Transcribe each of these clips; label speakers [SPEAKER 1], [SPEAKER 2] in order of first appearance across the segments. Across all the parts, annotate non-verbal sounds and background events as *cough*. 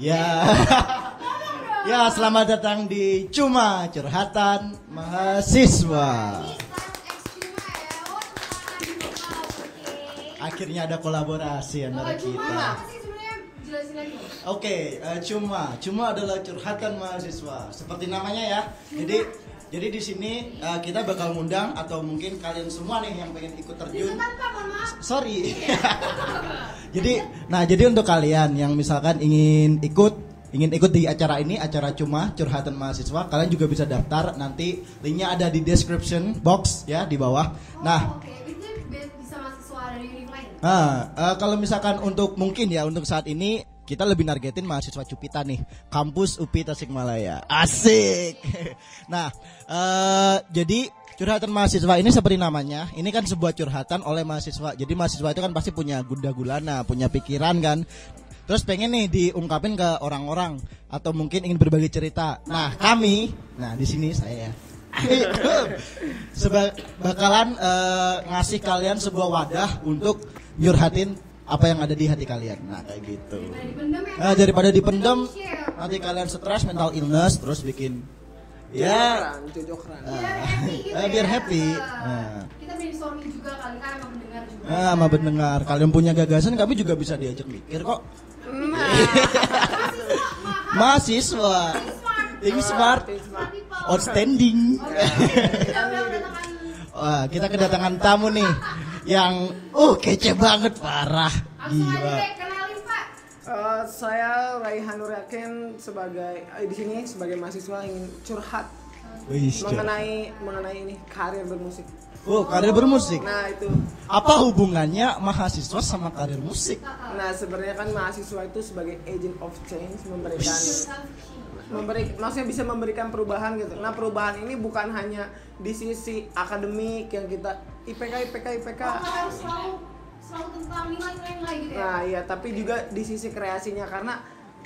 [SPEAKER 1] Ya. *laughs* ya, selamat datang di Cuma Curhatan Mahasiswa. Akhirnya ada kolaborasi antara kita. Oke, eh, cuma cuma adalah curhatan mahasiswa. Seperti namanya ya. Jadi jadi di sini eh, kita bakal ngundang atau mungkin kalian semua nih yang pengen ikut terjun. Sorry. *laughs* jadi nah jadi untuk kalian yang misalkan ingin ikut ingin ikut di acara ini acara cuma curhatan mahasiswa kalian juga bisa daftar nanti linknya ada di description box ya di bawah. Nah,
[SPEAKER 2] Oke, itu bisa mahasiswa dari lain.
[SPEAKER 1] Nah, eh, kalau misalkan untuk mungkin ya untuk saat ini kita lebih nargetin mahasiswa Cupita nih, kampus UPI Tasikmalaya. Asik. *laughs* Nah, eh, jadi curhatan mahasiswa ini seperti namanya, ini kan sebuah curhatan oleh mahasiswa. Jadi mahasiswa itu kan pasti punya gunda gulana, punya pikiran kan. Terus pengen nih diungkapin ke orang-orang atau mungkin ingin berbagi cerita. Nah, kami, nah di sini saya *laughs* Seba bakalan eh, ngasih kalian sebuah wadah untuk nyurhatin apa yang ada di hati kalian. Nah, kayak gitu.
[SPEAKER 2] Daripada dipendam ya.
[SPEAKER 1] Nah, daripada dipendam,
[SPEAKER 2] Share.
[SPEAKER 1] nanti kalian stres, mental illness, terus bikin ya
[SPEAKER 3] cocokran.
[SPEAKER 2] Biar happy gitu
[SPEAKER 1] eh,
[SPEAKER 2] ya.
[SPEAKER 1] biar happy.
[SPEAKER 2] Eh,
[SPEAKER 1] Nah.
[SPEAKER 2] Kita brainstorming juga kali kan sama pendengar juga.
[SPEAKER 1] ah, sama pendengar. Kalian punya gagasan, kami juga bisa diajak mikir kok. *laughs* Mahasiswa, tim smart, outstanding. Wah, kita kedatangan tamu nih *laughs* yang uh kece banget parah. Gila.
[SPEAKER 2] deh kenalin Pak.
[SPEAKER 3] Eh, saya Raihan Nur Yakin sebagai eh, di sini sebagai mahasiswa ingin curhat
[SPEAKER 1] Wih,
[SPEAKER 3] mengenai mengenai ini karir bermusik.
[SPEAKER 1] Oh, karir bermusik.
[SPEAKER 3] Nah itu,
[SPEAKER 1] Apa hubungannya mahasiswa sama karir musik?
[SPEAKER 3] nah sebenarnya kan mahasiswa itu sebagai agent of change memberikan memberi maksudnya bisa memberikan perubahan gitu. Nah perubahan ini bukan hanya di sisi akademik yang kita IPK IPK IPK.
[SPEAKER 2] Oh, harus selalu selalu tentang nilai-nilai gitu ya.
[SPEAKER 3] Nah iya tapi juga di sisi kreasinya karena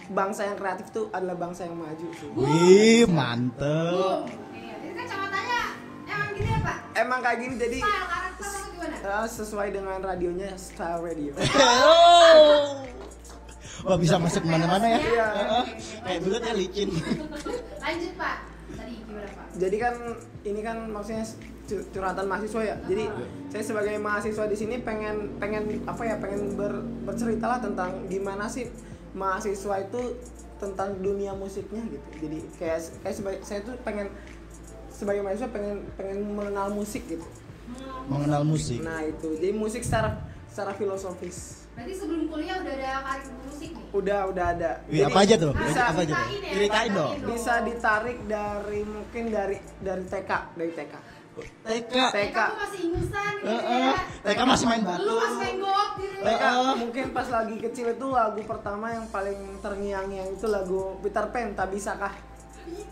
[SPEAKER 3] bangsa yang kreatif tuh adalah bangsa yang maju sih.
[SPEAKER 1] Wih, mantep.
[SPEAKER 2] Iya, kan kacamatanya emang Pak.
[SPEAKER 3] Emang kayak gini jadi
[SPEAKER 2] Style karakter gimana?
[SPEAKER 3] eh, sesuai dengan radionya style radio. *laughs*
[SPEAKER 1] Oh. Wah, bisa masuk ke mana-mana ya?
[SPEAKER 3] Iya.
[SPEAKER 1] Heeh. Kayak dulu ya licin.
[SPEAKER 2] Lanjut Pak. Tadi gimana Pak?
[SPEAKER 3] Jadi kan ini kan maksudnya cu- curhatan mahasiswa ya. Jadi saya sebagai mahasiswa di sini pengen pengen apa ya pengen ber, bercerita lah tentang gimana sih mahasiswa itu tentang dunia musiknya gitu. Jadi kayak kayak sebagai saya tuh pengen sebagai mahasiswa pengen pengen mengenal musik gitu.
[SPEAKER 1] Mengenal musik.
[SPEAKER 3] Nah itu jadi musik secara secara filosofis
[SPEAKER 2] Berarti sebelum kuliah udah ada karir musik nih?
[SPEAKER 3] udah udah ada.
[SPEAKER 1] Wih,
[SPEAKER 3] Jadi
[SPEAKER 1] apa aja tuh?
[SPEAKER 3] Bisa
[SPEAKER 1] Apa aja tuh?
[SPEAKER 2] Ceritain ya,
[SPEAKER 1] Ceritain dong.
[SPEAKER 3] bisa ditarik dari mungkin dari dari TK dari TK.
[SPEAKER 1] TK.
[SPEAKER 3] TK.
[SPEAKER 2] Kamu masih ingusan gitu
[SPEAKER 1] Heeh.
[SPEAKER 2] ya.
[SPEAKER 1] TK masih main batu.
[SPEAKER 2] Lu masih main golf gitu ya.
[SPEAKER 3] TK mungkin pas lagi kecil itu lagu pertama yang paling terngiang-ngiang itu lagu Peter Pan tak bisakah
[SPEAKER 2] Lu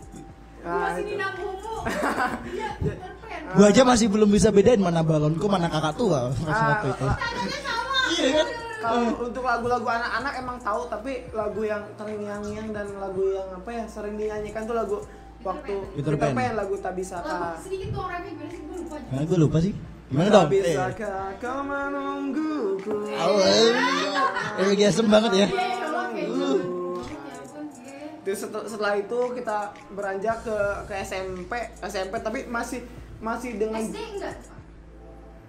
[SPEAKER 3] Nah,
[SPEAKER 2] masih
[SPEAKER 3] itu.
[SPEAKER 2] Nina Momo. *laughs* Iya, Peter Pan.
[SPEAKER 1] Gua aja masih belum bisa bedain mana balonku, mana kakak tua
[SPEAKER 3] Ah,
[SPEAKER 1] waktu itu.
[SPEAKER 2] Tanyanya sama.
[SPEAKER 1] Iya kan?
[SPEAKER 3] Kalau untuk lagu-lagu anak-anak emang tahu tapi lagu yang terngiang-ngiang dan lagu yang apa ya sering dinyanyikan tuh lagu waktu
[SPEAKER 1] Peter
[SPEAKER 3] Peter,
[SPEAKER 1] Pan.
[SPEAKER 3] Pan lagu
[SPEAKER 2] Lagu sedikit dong rapnya gimana sih gue lupa.
[SPEAKER 1] Nah, gue lupa sih. Gimana dong? Eh.
[SPEAKER 3] kau menungguku
[SPEAKER 1] Eh, gesem banget ya.
[SPEAKER 2] Iya, oke.
[SPEAKER 3] Uh.
[SPEAKER 2] Iya.
[SPEAKER 3] Terus setel- setelah itu kita beranjak ke ke SMP, SMP tapi masih masih dengan
[SPEAKER 2] SD enggak?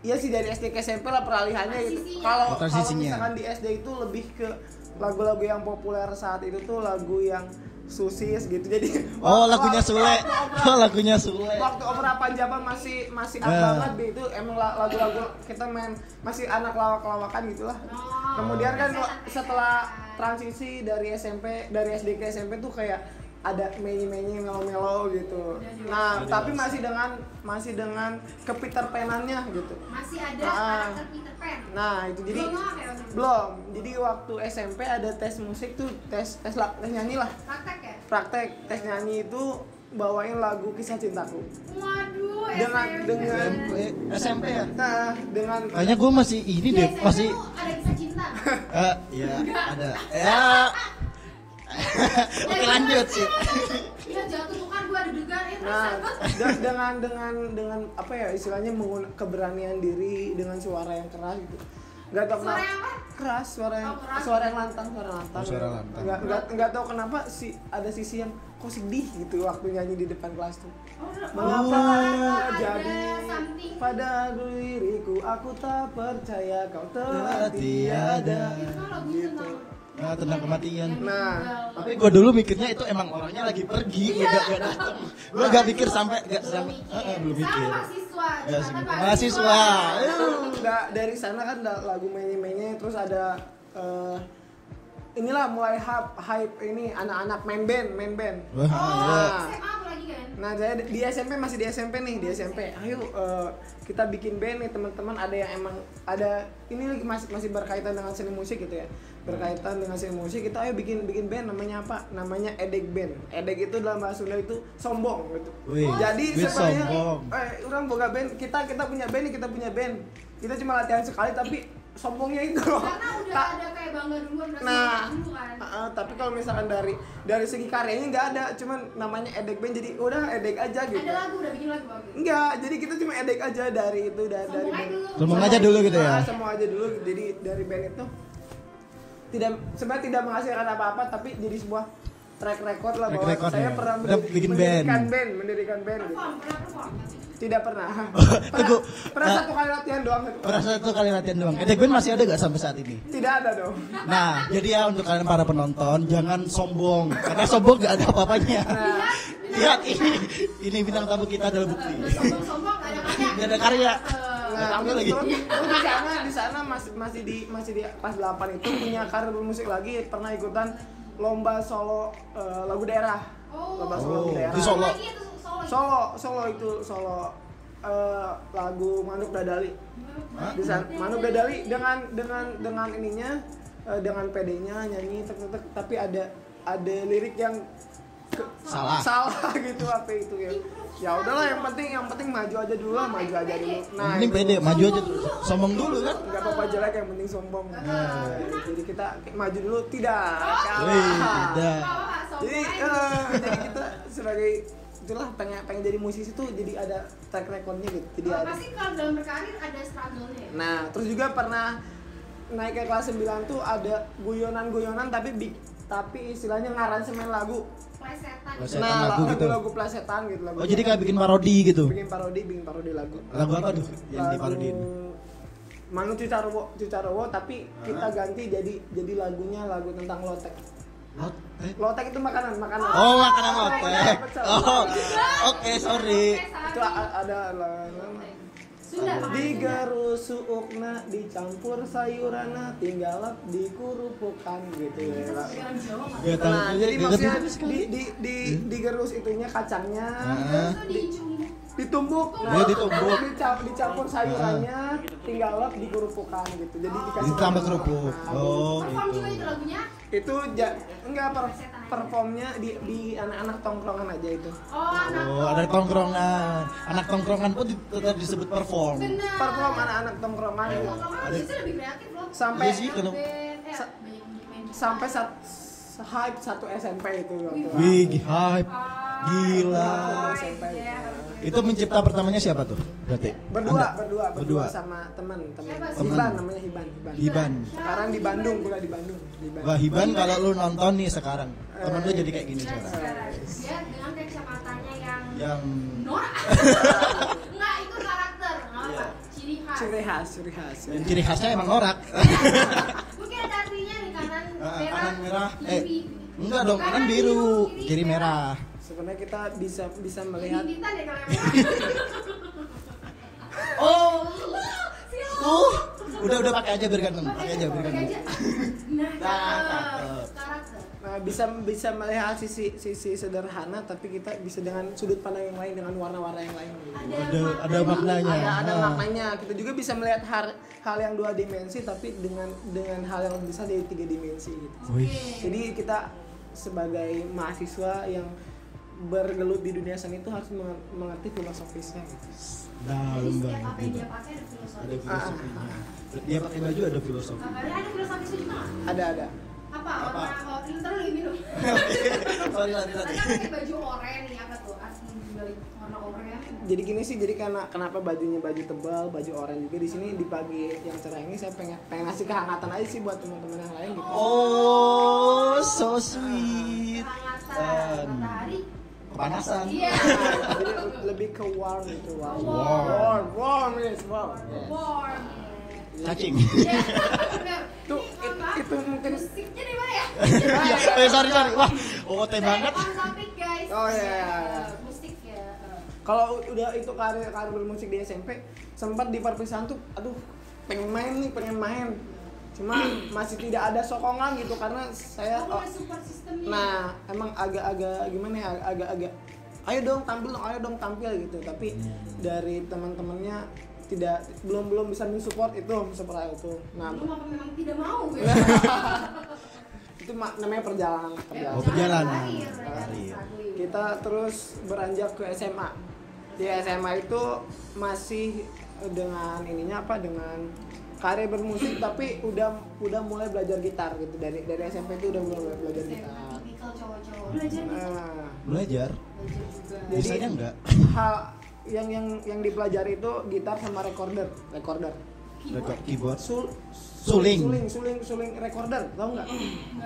[SPEAKER 3] Iya sih dari SD ke SMP lah peralihannya gitu. Kalau
[SPEAKER 1] Oh,
[SPEAKER 3] kalau misalkan di SD itu lebih ke lagu-lagu yang populer saat itu tuh lagu yang susis gitu. Jadi
[SPEAKER 1] Oh,
[SPEAKER 3] waktu-
[SPEAKER 1] lagunya
[SPEAKER 3] waktu
[SPEAKER 1] Sule.
[SPEAKER 3] opera-
[SPEAKER 1] Oh, lagunya Sule.
[SPEAKER 3] Waktu opera Panjaban masih masih up
[SPEAKER 1] Eh.
[SPEAKER 3] banget deh itu emang la- lagu-lagu kita main masih anak lawak-lawakan gitulah.
[SPEAKER 2] Oh,
[SPEAKER 3] Kemudian kan setelah transisi dari SMP dari SD ke SMP tuh kayak ada menyi-menyi melo-melo gitu. Nah, tapi masih dengan masih dengan kepiterpenannya gitu.
[SPEAKER 2] Masih ada
[SPEAKER 3] Ah.
[SPEAKER 2] karakter Peter Pan.
[SPEAKER 3] Nah, itu jadi
[SPEAKER 2] Belum ya.
[SPEAKER 3] Jadi waktu SMP ada tes musik tuh tes tes, tes nyanyi lah.
[SPEAKER 2] Praktek ya?
[SPEAKER 3] Praktek tes nyanyi itu bawain lagu kisah cintaku.
[SPEAKER 2] Waduh,
[SPEAKER 3] Dengan
[SPEAKER 2] SMP.
[SPEAKER 3] dengan
[SPEAKER 1] SMP ya?
[SPEAKER 3] nah dengan
[SPEAKER 1] Kayaknya gue masih ini deh, masih
[SPEAKER 2] ada kisah cinta. *laughs*
[SPEAKER 1] eh ya ada. Ya. *laughs* Oke lanjut sih.
[SPEAKER 2] Iya jatuh tuh kan gue deg-degan ya
[SPEAKER 3] nah dengan dengan dengan apa ya istilahnya menggunakan keberanian diri dengan suara yang keras gitu. nggak tahu
[SPEAKER 2] Suara
[SPEAKER 3] kenapa
[SPEAKER 2] yang apa?
[SPEAKER 3] keras suara yang
[SPEAKER 2] Oh, keras.
[SPEAKER 3] suara yang lantang suara lantang
[SPEAKER 1] Oh, suara lantang.
[SPEAKER 3] nggak nggak nggak tahu kenapa si ada sisi yang kok sedih gitu waktu nyanyi di depan kelas tuh
[SPEAKER 2] Oh,
[SPEAKER 3] Mengapa
[SPEAKER 2] ada
[SPEAKER 3] jadi pada diriku aku tak percaya kau
[SPEAKER 1] Telah tiada.
[SPEAKER 2] Itu lagu
[SPEAKER 3] Gitu.
[SPEAKER 1] Nah, tentang kematian.
[SPEAKER 3] Nah.
[SPEAKER 1] Tapi gue dulu mikirnya itu emang orangnya lagi pergi, gue gak, gak datang. Gue gak pikir sampai gak sampai, eh, eh, belum
[SPEAKER 2] Sama
[SPEAKER 1] mikir.
[SPEAKER 2] mahasiswa.
[SPEAKER 1] Ya,
[SPEAKER 2] ternyata
[SPEAKER 1] segitu. mahasiswa.
[SPEAKER 3] nggak dari sana kan ada lagu mainnya terus ada eh, inilah mulai hype hype ini anak-anak main band main band
[SPEAKER 1] Wah,
[SPEAKER 2] Oh,
[SPEAKER 1] iya.
[SPEAKER 2] SMA apa lagi kan?
[SPEAKER 3] Nah, saya di SMP masih di SMP nih, di SMP. Ayo eh, kita bikin band nih teman-teman. Ada yang emang ada ini masih masih berkaitan dengan seni musik gitu ya. Berkaitan dengan seni musik kita ayo bikin bikin band namanya apa? Namanya Edek Band. Edek itu dalam bahasa Sunda itu sombong gitu.
[SPEAKER 1] Wih,
[SPEAKER 3] Jadi sebenarnya
[SPEAKER 1] sombong.
[SPEAKER 3] eh orang boga band, kita kita punya band nih, kita punya band. Kita cuma latihan sekali tapi sombongnya itu loh.
[SPEAKER 2] Karena udah
[SPEAKER 3] Tak-
[SPEAKER 2] ada kayak bangga duluan
[SPEAKER 3] Nah,
[SPEAKER 2] dulu kan.
[SPEAKER 3] uh, tapi kalau misalkan dari dari segi karyanya nggak ada, cuman namanya edek band jadi udah edek aja gitu.
[SPEAKER 2] Ada lagu udah bikin lagu bagus.
[SPEAKER 3] Enggak, jadi kita cuma edek aja dari itu dari dari
[SPEAKER 2] Sombong aja
[SPEAKER 3] band.
[SPEAKER 2] dulu.
[SPEAKER 1] Sombong aja dulu gitu ya?
[SPEAKER 3] Ah, Semua aja dulu. Jadi dari band itu tidak sebenarnya tidak menghasilkan apa-apa tapi jadi sebuah track record lah
[SPEAKER 1] Track
[SPEAKER 3] bahwa
[SPEAKER 1] record
[SPEAKER 3] saya
[SPEAKER 1] ya.
[SPEAKER 3] pernah
[SPEAKER 1] Udah
[SPEAKER 3] mendiri-
[SPEAKER 1] bikin
[SPEAKER 3] mendirikan
[SPEAKER 1] band.
[SPEAKER 3] band, mendirikan band gitu.
[SPEAKER 2] Pernah perform.
[SPEAKER 3] Tidak pernah. *laughs*
[SPEAKER 1] Tunggu.
[SPEAKER 3] pernah, pernah
[SPEAKER 1] Ah.
[SPEAKER 3] satu kali latihan doang. kali.
[SPEAKER 1] Pernah satu kali latihan doang. Edek Band masih ada gak sampai saat ini?
[SPEAKER 3] Tidak ada dong.
[SPEAKER 1] Nah, jadi ya untuk kalian para penonton jangan sombong karena sombong gak ada apa-apanya.
[SPEAKER 3] Nah,
[SPEAKER 1] Lihat ini, ini bintang tamu kita adalah bukti.
[SPEAKER 2] Sombong-sombong gak ada karya.
[SPEAKER 1] Gak ada karya. Tamu
[SPEAKER 3] terus,
[SPEAKER 1] lagi.
[SPEAKER 3] di sana di sana masih masih di masih di kelas 8 itu punya karir bermusik lagi pernah ikutan lomba solo eh, lagu daerah.
[SPEAKER 2] Oh.
[SPEAKER 3] Lomba solo lagu
[SPEAKER 1] Oh,
[SPEAKER 3] daerah.
[SPEAKER 1] di Solo.
[SPEAKER 2] Solo.
[SPEAKER 3] Solo, itu solo eh, lagu Manuk Dadali. Di sana Manuk Dadali dengan dengan dengan ininya eh, dengan PD-nya nyanyi tek, tek, tek, tapi ada ada lirik yang ke-
[SPEAKER 1] Salah.
[SPEAKER 3] salah *laughs* gitu apa itu ya. Ya udahlah yang penting yang penting maju aja dulu lah, maju aja dulu.
[SPEAKER 1] Yang penting
[SPEAKER 3] itu.
[SPEAKER 1] pede, maju aja dulu. Sombong dulu kan?
[SPEAKER 3] nggak apa-apa jelek yang penting sombong Nah, jadi kita maju dulu tidak
[SPEAKER 1] Wih,
[SPEAKER 3] kalah
[SPEAKER 1] tidak.
[SPEAKER 2] Apa-apa, sombong
[SPEAKER 3] jadi eh, jadi kita sebagai itulah pengen pengen jadi musisi tuh jadi ada track recordnya gitu jadi
[SPEAKER 2] Oh,
[SPEAKER 3] ada
[SPEAKER 2] Pasti kalau dalam berkarir ada struggle-nya ya?
[SPEAKER 3] nah terus juga pernah naik ke kelas 9 tuh ada guyonan-guyonan tapi tapi istilahnya ngaransemen lagu
[SPEAKER 2] Plesetan.
[SPEAKER 1] Plesetan.
[SPEAKER 3] nah
[SPEAKER 1] lagu gitu.
[SPEAKER 3] lagu plesetan gitu lagu
[SPEAKER 1] Oh, jadi kayak bikin parodi gitu.
[SPEAKER 3] bikin parodi bikin parodi lagu
[SPEAKER 1] Lagu apa tuh yang diparodiin?
[SPEAKER 3] Manu Cicarowo, Cicarowo tapi kita ganti jadi jadi lagunya lagu tentang lotek.
[SPEAKER 1] Lotek.
[SPEAKER 3] Lotek itu makanan, makanan.
[SPEAKER 1] Oh, makanan lotek. Oh, oke, sorry.
[SPEAKER 3] Itu ada lah.
[SPEAKER 2] Sunda makanan
[SPEAKER 3] Di
[SPEAKER 2] Sunda.
[SPEAKER 3] garus suukna dicampur sayurana tinggalap di kurupukan gitu ya.
[SPEAKER 2] Nggak?
[SPEAKER 1] Gak tahu.
[SPEAKER 3] Nah, jadi maksudnya di di di digerus itunya kacangnya,
[SPEAKER 1] Ah.
[SPEAKER 2] Terus tuh diincung.
[SPEAKER 3] ditumbuk,
[SPEAKER 1] Dia ditumbuk.
[SPEAKER 3] dicampur, dicampur sayurannya, tinggalap di kurupukan gitu. Jadi dikasih
[SPEAKER 1] Ditambah kerupuk.
[SPEAKER 3] Nah,
[SPEAKER 1] Oh,
[SPEAKER 2] Perform juga
[SPEAKER 1] gitu.
[SPEAKER 2] itu lagunya.
[SPEAKER 3] itu ja, enggak per, performnya di di anak-anak tongkrongan aja itu
[SPEAKER 2] Oh, anak.
[SPEAKER 1] Oh, ada tongkrongan. Anak tongkrongan pun di- tetap disebut perform.
[SPEAKER 2] Benar.
[SPEAKER 3] perform anak-anak tongkrongan itu
[SPEAKER 2] Tongkrongan
[SPEAKER 1] Ada-
[SPEAKER 2] justru lebih kreatif loh.
[SPEAKER 3] sampai
[SPEAKER 1] Iya sih, kalau-
[SPEAKER 3] Sa-
[SPEAKER 2] gitar.
[SPEAKER 3] sampai saat hype satu SMP itu waktu
[SPEAKER 1] Big hype.
[SPEAKER 2] Ah,
[SPEAKER 1] Gila.
[SPEAKER 3] SMP.
[SPEAKER 1] Itu pencipta pertamanya siapa tuh? Berarti.
[SPEAKER 3] berdua
[SPEAKER 1] Anda?
[SPEAKER 3] berdua
[SPEAKER 1] Berdua.
[SPEAKER 3] berdua sama teman teman
[SPEAKER 2] Siapa sih?
[SPEAKER 1] Teman.
[SPEAKER 3] Hiban namanya Hiban Hiban
[SPEAKER 1] Hiban.
[SPEAKER 3] sekarang di Bandung kuliah di Bandung di Bandung
[SPEAKER 1] Wah, Hiban kalau lu nonton nih sekarang. Temen lu jadi kayak gini
[SPEAKER 2] Dan
[SPEAKER 1] sekarang.
[SPEAKER 2] dia dengan kacamatanya yang
[SPEAKER 1] Yang
[SPEAKER 2] norak. *laughs* Enggak, itu karakter. Enggak
[SPEAKER 1] Iya.
[SPEAKER 2] apa. Ciri khas.
[SPEAKER 3] ciri khas ciri khas
[SPEAKER 1] yang ciri khasnya emang norak. *laughs*
[SPEAKER 2] Mungkin ada artinya nih kanan
[SPEAKER 1] Ah,
[SPEAKER 2] merah.
[SPEAKER 1] kanan merah. Eh,
[SPEAKER 2] kiri.
[SPEAKER 1] enggak dong, kanan biru, kiri merah.
[SPEAKER 3] Sebenarnya kita bisa bisa melihat *laughs*
[SPEAKER 1] Oh,
[SPEAKER 2] Silau.
[SPEAKER 1] uh, udah udah pakai aja biar ganteng. Pakai aja biar
[SPEAKER 2] Pakai
[SPEAKER 1] ganteng.
[SPEAKER 2] aja. *laughs* Nah,
[SPEAKER 1] Nah.
[SPEAKER 3] Nah, bisa bisa melihat sisi sisi sederhana tapi kita bisa dengan sudut pandang yang lain dengan warna-warna yang lain.
[SPEAKER 1] Ada ada maknanya.
[SPEAKER 3] Ada ada
[SPEAKER 1] Ah.
[SPEAKER 3] maknanya. Kita juga bisa melihat hal hal yang dua dimensi tapi dengan dengan hal yang bisa di tiga dimensi gitu. Jadi kita sebagai mahasiswa yang bergelut di dunia seni itu harus menge- mengerti filosofisnya gitu.
[SPEAKER 2] Jadi
[SPEAKER 1] Dalam
[SPEAKER 2] setiap apa yang dia pakai ada filosofi.
[SPEAKER 1] Ada filosofinya. Dia pakai baju ada filosofi.
[SPEAKER 2] Kabarnya ada filosofisnya juga nggak?
[SPEAKER 3] Ada ada.
[SPEAKER 2] Apa?
[SPEAKER 1] Apa?
[SPEAKER 2] Oh, ini terus lagi minum. *laughs*
[SPEAKER 1] Sorry lagi tadi.
[SPEAKER 2] Ada pakai baju oranye nih apa tuh? Balik warna oranye
[SPEAKER 3] jadi gini sih jadi karena kenapa bajunya baju tebal baju oranye juga di sini di pagi yang cerah ini saya pengen pengen ngasih kehangatan aja sih buat teman-teman yang lain gitu
[SPEAKER 1] Oh, so sweet.
[SPEAKER 2] kehangatan matahari
[SPEAKER 1] Kepanasan.
[SPEAKER 2] iya
[SPEAKER 3] lebih ke warm gitu warm
[SPEAKER 2] Warm.
[SPEAKER 3] warm warm yes warm yes.
[SPEAKER 2] warm
[SPEAKER 1] Cacing.
[SPEAKER 2] Iya. *laughs*
[SPEAKER 3] Tuh, itu- itu mungkin-
[SPEAKER 2] musiknya di mana ya?
[SPEAKER 1] Iya, *laughs* eh sorry sorry. Wah, OT banget.
[SPEAKER 2] Guys.
[SPEAKER 3] Oh, iya, iya, iya.
[SPEAKER 2] Musik ya.
[SPEAKER 3] kalau udah itu karir karir bermusik di SMP sempat di perpisahan tuh aduh pengen main nih pengen main cuma masih tidak ada sokongan gitu karena saya
[SPEAKER 2] Oh,
[SPEAKER 3] oh, nah emang agak-agak gimana ya agak-agak ayo dong tampil dong ayo dong tampil gitu tapi dari teman-temannya tidak belum belum bisa mensupport itu seperti itu nah
[SPEAKER 2] Belum apa memang tidak mau ya? *laughs*
[SPEAKER 3] itu ma- namanya perjalanan perjalanan
[SPEAKER 1] Oh, perjalanan.
[SPEAKER 2] Ya kan?
[SPEAKER 1] Karir.
[SPEAKER 2] Struggle.
[SPEAKER 3] kita terus beranjak ke SMA di SMA itu masih dengan ininya apa dengan karir bermusik tapi udah udah mulai belajar gitar gitu dari dari SMP itu udah mulai belajar gitar.
[SPEAKER 2] Belajar
[SPEAKER 3] nah,
[SPEAKER 1] Belajar.
[SPEAKER 3] Jadi-
[SPEAKER 1] Bisanya enggak?
[SPEAKER 3] hal yang yang yang dipelajari itu gitar sama recorder recorder
[SPEAKER 1] Record keyboard.
[SPEAKER 3] Sul,
[SPEAKER 1] Suling.
[SPEAKER 3] suling suling suling recorder tau nggak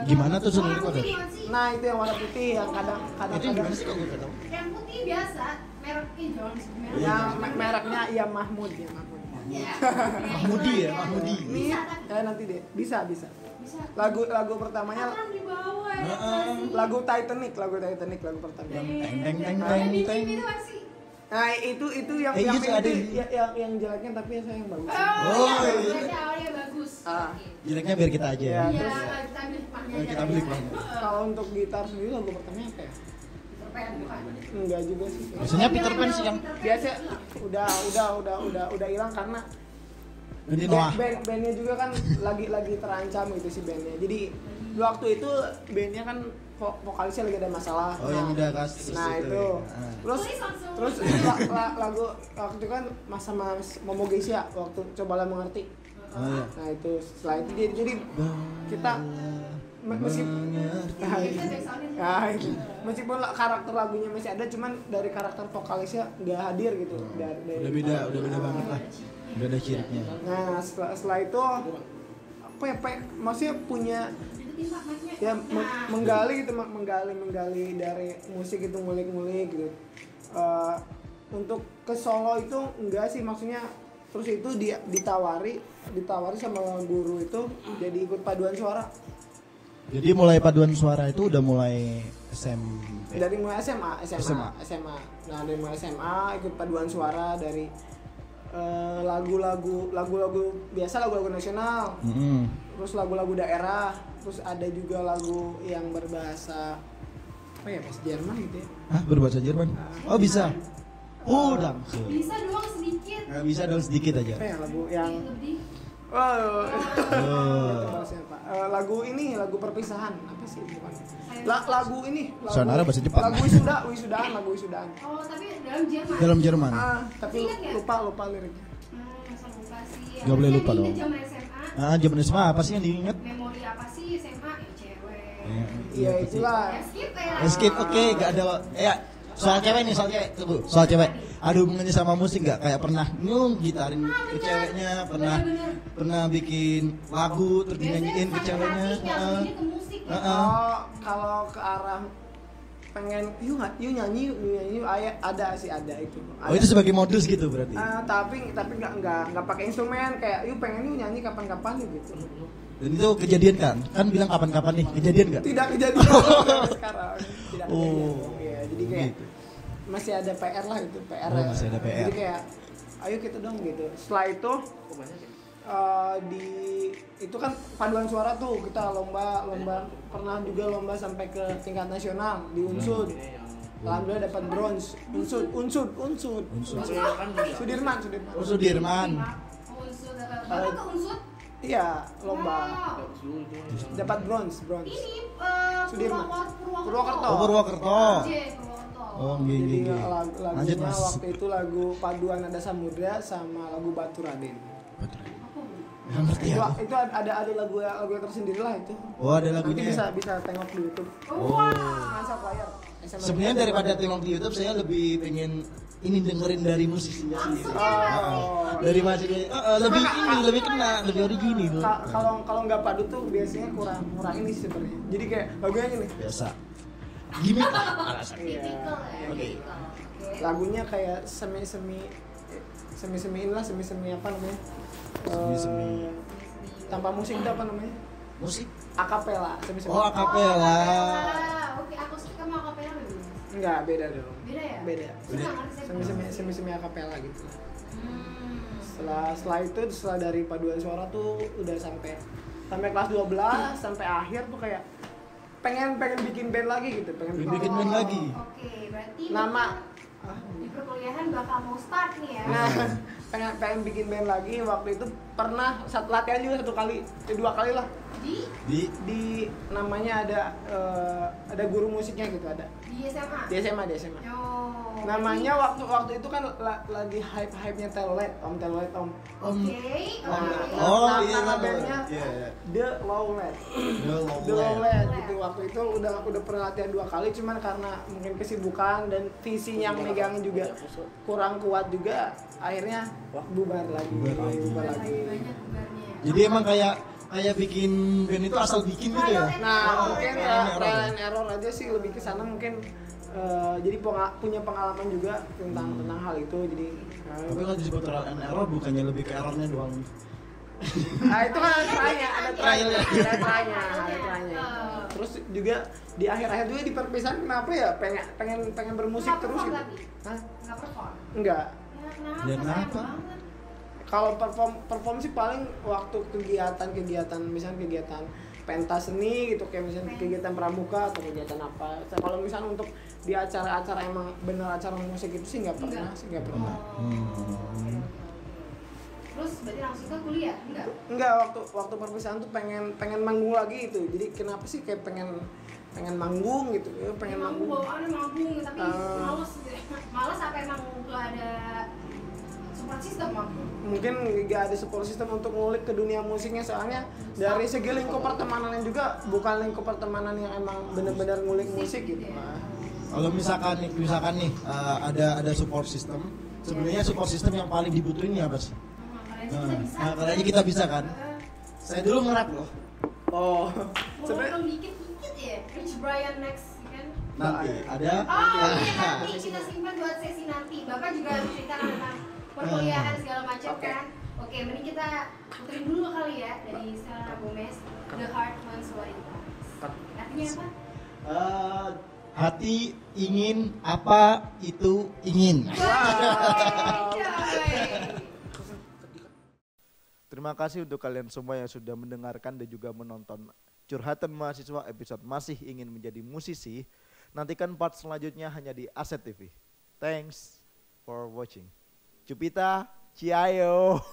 [SPEAKER 1] Gimana tuh suling recorder?
[SPEAKER 3] nah itu yang warna putih yang kadang kadang
[SPEAKER 1] Itu yang
[SPEAKER 3] kadang
[SPEAKER 1] gimana sih kok gue nggak tahu?
[SPEAKER 2] Yang putih biasa, merek ini jangan disebut merek.
[SPEAKER 3] yang me- mereknya ya Mahmud ya Mahmud.
[SPEAKER 1] Mahmudi ya, Mahmudi.
[SPEAKER 2] Bisa, tapi-
[SPEAKER 3] ya nanti deh bisa bisa
[SPEAKER 2] Bisa.
[SPEAKER 3] lagu lagu pertamanya
[SPEAKER 2] Tangan di bawah ya.
[SPEAKER 3] Lagu Titanic lagu Titanic lagu pertama
[SPEAKER 1] Teng teng teng teng
[SPEAKER 2] bibit
[SPEAKER 1] teng.
[SPEAKER 2] itu masih.
[SPEAKER 3] nah itu itu yang
[SPEAKER 1] Eh,
[SPEAKER 3] yang
[SPEAKER 1] gitu, ada yang-
[SPEAKER 3] ya- yang yang jeleknya tapi saya yang bagus
[SPEAKER 2] Oh,
[SPEAKER 1] Oh,
[SPEAKER 2] iya.
[SPEAKER 1] iya.
[SPEAKER 2] Berarti awalnya bagus.
[SPEAKER 3] Ah.
[SPEAKER 1] Jeleknya biar kita aja.
[SPEAKER 3] Ya.
[SPEAKER 1] ya.
[SPEAKER 2] Iya,
[SPEAKER 3] terus-
[SPEAKER 2] kita
[SPEAKER 1] Oh, pangnya.
[SPEAKER 3] kalau untuk gitar sendiri lagu pertamanya apa ya. Enggak juga sih.
[SPEAKER 1] Biasanya Peter Pan sih yang-
[SPEAKER 3] biasa. Udah udah udah udah udah hilang karena
[SPEAKER 1] Ini
[SPEAKER 3] band, bandnya juga kan lagi lagi terancam gitu sih bandnya. Jadi waktu itu bandnya kan vo- vokalisnya lagi ada masalah.
[SPEAKER 1] Oh, yang udah kasus
[SPEAKER 3] nah
[SPEAKER 1] itu
[SPEAKER 3] itu.
[SPEAKER 1] ya. Ah.
[SPEAKER 3] terus terus la- la- lagu waktu itu kan masa mas Momo Geisha waktu cobalah mengerti.
[SPEAKER 1] Oh iya.
[SPEAKER 3] nah itu. Setelah itu jadi kita nah,
[SPEAKER 2] Itu
[SPEAKER 3] itu.
[SPEAKER 2] backsoundnya.
[SPEAKER 3] Nah, itu. meskipun la- karakter lagunya masih ada cuman dari karakter vokalisnya nggak hadir gitu dari, dari-
[SPEAKER 1] Udah beda, udah beda banget lah. Udah ada ciriknya.
[SPEAKER 3] nah setelah, setelah itu apa ya maksudnya punya ya me-
[SPEAKER 2] Nah.
[SPEAKER 3] menggali gitu menggali menggali dari musik itu ngulik-ngulik gitu Eh, untuk ke Solo itu enggak sih maksudnya terus itu dia ditawari ditawari sama guru itu jadi ikut paduan suara
[SPEAKER 1] Jadi mulai paduan suara itu udah mulai SMP.
[SPEAKER 3] dari mulai SMA SMA
[SPEAKER 1] SMA.
[SPEAKER 3] SMA, nah dari mulai SMA ikut paduan suara dari eh, lagu-lagu lagu-lagu biasa lagu-lagu nasional
[SPEAKER 1] Mm-mm.
[SPEAKER 3] terus lagu-lagu daerah terus ada juga lagu yang berbahasa apa ya bahasa Jerman gitu ya
[SPEAKER 1] Hah, berbahasa Jerman? Oh bisa. Oh, dangsu.
[SPEAKER 2] Bisa doang sedikit.
[SPEAKER 1] Bisa dong sedikit aja.
[SPEAKER 3] apa ya lagu yang
[SPEAKER 2] Lebih.
[SPEAKER 3] Oh,
[SPEAKER 1] Oh.
[SPEAKER 3] Eh, lagu ini lagu perpisahan apa sih bukan La- lagu ini lagu,
[SPEAKER 1] Sonara bahasa Jepang.
[SPEAKER 3] lagu wisuda wisudaan lagu wisudaan
[SPEAKER 2] Oh, tapi dalam Jerman.
[SPEAKER 1] Dalam Jerman.
[SPEAKER 3] ah tapi
[SPEAKER 2] Ingat nggak?
[SPEAKER 3] lupa lupa liriknya
[SPEAKER 2] Hmm, masa lupa sih.
[SPEAKER 1] Nggak boleh lupa
[SPEAKER 2] diingat
[SPEAKER 1] dong.
[SPEAKER 2] Zaman SMA.
[SPEAKER 1] Ah, zaman SMA apa sih yang diinget?
[SPEAKER 2] Memori apa sih SMA? Ya cewek.
[SPEAKER 3] iya itulah
[SPEAKER 2] Ya skip ya.
[SPEAKER 1] Eh, skip, oke, gak ada. Ya, soal cewek nih, soal cewek. Tunggu, soal cewek. Ada hubungannya sama musik nggak? Kayak pernah nyung gitarin ke ceweknya, pernah pernah bikin lagu terus dinyanyiin ke ceweknya.
[SPEAKER 2] Ya.
[SPEAKER 1] Heeh.
[SPEAKER 3] oh kalau ke arah pengen yuk nggak yuk nyanyi yuk nyanyi ayah ada sih ada itu
[SPEAKER 1] Oh itu sebagai modus gitu berarti.
[SPEAKER 3] Ah, tapi tapi nggak nggak nggak pakai instrumen kayak yuk pengen yuk nyanyi kapan-kapan gitu
[SPEAKER 1] Dan itu kejadian kan? Kan bilang kapan-kapan nih, kejadian nggak?
[SPEAKER 3] tidak kejadian *laughs* sekarang tidak
[SPEAKER 1] Oh.
[SPEAKER 3] kejadian ya jadi kayak
[SPEAKER 1] Gitu.
[SPEAKER 3] Masih ada PR lah gitu PR
[SPEAKER 1] Oh,
[SPEAKER 3] ya.
[SPEAKER 1] masih ada PR.
[SPEAKER 3] jadi kayak ayo kita dong gitu setelah itu eh, di itu kan paduan suara tuh kita lomba lomba pernah juga lomba sampai ke tingkat nasional di unsud alhamdulillah dapat bronze unsud unsud unsud
[SPEAKER 1] Unsud.
[SPEAKER 3] Sudirman Sudirman
[SPEAKER 1] Oh Sudirman.
[SPEAKER 2] Unsur ke unsur?
[SPEAKER 3] iya lomba dapat bronze bronze
[SPEAKER 2] Ini eh,
[SPEAKER 3] Sudirman.
[SPEAKER 2] Purwokerto.
[SPEAKER 3] Purwokerto.
[SPEAKER 1] Oh Purwokerto. Oh gini
[SPEAKER 3] Jadi
[SPEAKER 1] gini.
[SPEAKER 3] lag-
[SPEAKER 1] Lanjut
[SPEAKER 3] lagunya
[SPEAKER 1] mas.
[SPEAKER 3] waktu itu lagu paduan nada samudra sama lagu Batu Raden.
[SPEAKER 2] Apa?
[SPEAKER 1] Nggak ngerti
[SPEAKER 3] itu,
[SPEAKER 1] aku.
[SPEAKER 3] itu ada ada lagu lagu tersendiri lah itu.
[SPEAKER 1] Oh ada
[SPEAKER 3] Nanti
[SPEAKER 1] lagunya.
[SPEAKER 3] bisa bisa tengok di YouTube.
[SPEAKER 2] Oh,
[SPEAKER 3] player. SMA
[SPEAKER 1] Sebenarnya daripada tengok di YouTube saya lebih pengen ini dengerin dari musisinya sendiri.
[SPEAKER 3] Oh.
[SPEAKER 1] Dari mahasiswa eh, eh, lebih ini lebih kena, lebih.
[SPEAKER 3] Ka- kalau kalau nggak padu tuh biasanya kurang kurang ini sebenarnya jadi kayak lagunya gini
[SPEAKER 1] Biasa. Gimik lah alasan.
[SPEAKER 3] Iya.
[SPEAKER 1] Oke.
[SPEAKER 2] Oke.
[SPEAKER 3] lagunya kayak semi semi semi semi inilah semi semi apa namanya
[SPEAKER 1] Semi-semi.
[SPEAKER 3] Eh, tanpa musik itu apa namanya
[SPEAKER 1] Musik.
[SPEAKER 3] akapela semi semi
[SPEAKER 1] Oh, akapela.
[SPEAKER 2] Ah, Oke, aku suka sama akapela dulu.
[SPEAKER 3] enggak beda dong
[SPEAKER 2] Beda ya?
[SPEAKER 3] beda
[SPEAKER 2] saya
[SPEAKER 3] semi semi semi semi akapela gitu
[SPEAKER 2] Hmm.
[SPEAKER 3] setelah setelah itu setelah dari paduan suara tuh udah sampai sampai kelas 12 sampai akhir tuh kayak pengen pengen bikin band lagi gitu pengen
[SPEAKER 1] Pengen bikin band lagi.
[SPEAKER 2] Oke, berarti
[SPEAKER 3] nama.
[SPEAKER 2] di perkuliahan bakal mau start nih ya.
[SPEAKER 3] Nah, *laughs* pengen pengen bikin band lagi. Waktu itu pernah satu latihan juga satu kali, eh, dua kali lah.
[SPEAKER 2] Di?
[SPEAKER 1] Di?
[SPEAKER 3] Di namanya ada eh, ada guru musiknya gitu ada
[SPEAKER 2] di SMA.
[SPEAKER 3] di SMA di SMA.
[SPEAKER 2] Oh.
[SPEAKER 3] Namanya waktu waktu itu kan la- lagi hype hype nya telolet om telolet om.
[SPEAKER 2] Oke,
[SPEAKER 3] Nah,
[SPEAKER 2] oke.
[SPEAKER 1] Oh,
[SPEAKER 3] nama,
[SPEAKER 1] iya,
[SPEAKER 3] nama
[SPEAKER 1] tahu.
[SPEAKER 3] bandnya
[SPEAKER 1] Iya, iya.
[SPEAKER 3] The Lowlet.
[SPEAKER 1] The
[SPEAKER 3] The
[SPEAKER 1] Lowlet.
[SPEAKER 3] Gitu waktu itu udah udah pernah latihan dua kali cuman karena mungkin kesibukan dan visi yang megangin juga kurang kuat juga akhirnya bubar lagi
[SPEAKER 1] Bubar lagi.
[SPEAKER 3] bubar
[SPEAKER 2] Lagi
[SPEAKER 3] lagi.
[SPEAKER 2] banyak bubarnya.
[SPEAKER 1] Jadi emang kayak kayak bikin band itu asal bikin gitu ya?
[SPEAKER 3] Nah,
[SPEAKER 2] Oh,
[SPEAKER 3] mungkin
[SPEAKER 1] trial and error.
[SPEAKER 3] trial and error aja sih lebih ke sana mungkin uh, jadi punya pengalaman juga tentang
[SPEAKER 1] Hmm.
[SPEAKER 3] tentang hal itu jadi uh,
[SPEAKER 1] Tapi kalau disebut trial and error bukannya lebih ke errornya doang.
[SPEAKER 3] nah *laughs* itu kan ada trialnya ada trialnya
[SPEAKER 1] Trialnya.
[SPEAKER 3] ada trialnya ada trialnya terus juga di akhir-akhir juga di perpisahan kenapa ya pengen pengen pengen bermusik
[SPEAKER 2] Nggak
[SPEAKER 3] terus gitu? Hah?
[SPEAKER 2] Nggak perform.
[SPEAKER 3] enggak
[SPEAKER 2] Ya, kenapa?
[SPEAKER 1] Ya,
[SPEAKER 2] Sayang
[SPEAKER 1] kenapa?
[SPEAKER 2] banget.
[SPEAKER 3] Kalau perform perform sih paling waktu kegiatan-kegiatan misalnya kegiatan pentas seni gitu kayak misalnya kegiatan pramuka atau kegiatan apa So, kalau misalnya untuk di acara-acara emang bener acara musik itu sih nggak pernah
[SPEAKER 2] Enggak.
[SPEAKER 3] sih nggak pernah
[SPEAKER 2] Oh, oke. Terus berarti langsung ke kuliah? Enggak.
[SPEAKER 3] enggak waktu waktu perpisahan tuh pengen pengen manggung lagi itu jadi kenapa sih kayak pengen pengen manggung gitu ya pengen
[SPEAKER 2] manggung
[SPEAKER 3] manggung
[SPEAKER 2] bawaannya manggung tapi
[SPEAKER 3] Ah.
[SPEAKER 2] males *laughs* males apa emang gak ada support system manggung
[SPEAKER 3] mungkin nggak ada support system untuk ngulik ke dunia musiknya soalnya dari segi lingkup pertemanan juga bukan lingkup pertemanan yang emang bener-bener ngulik musik. gitu. Nah,
[SPEAKER 1] Kalau misalkan nih, misalkan nih uh, ada ada support system, sebenarnya support system yang paling dibutuhin ini apa sih?
[SPEAKER 2] makanya
[SPEAKER 1] Nah,
[SPEAKER 2] kita bisa
[SPEAKER 1] nah, kayaknya kita bisa kan? Saya dulu ngerap loh.
[SPEAKER 3] oh.
[SPEAKER 2] Mau
[SPEAKER 3] sebenarnya
[SPEAKER 2] dikit dikit ya? Rich Brian next ya kan?
[SPEAKER 1] Nanti ada.
[SPEAKER 2] oh iya
[SPEAKER 1] Ah.
[SPEAKER 2] nanti kita simpan buat sesi nanti. Bapak juga harus ceritakan tentang perkuliahan segala macam
[SPEAKER 3] Oke.
[SPEAKER 2] kan oke mending kita puterin dulu kali ya dari Selena Gomez The Heart Wants What It Wants artinya apa
[SPEAKER 1] Eh, hati ingin apa itu ingin. Terima kasih untuk kalian semua yang sudah mendengarkan dan juga menonton curhatan mahasiswa episode masih ingin menjadi musisi. Nantikan part selanjutnya hanya di Aset TV. Thanks for watching. Cupita, Ciao.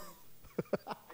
[SPEAKER 1] *laughs*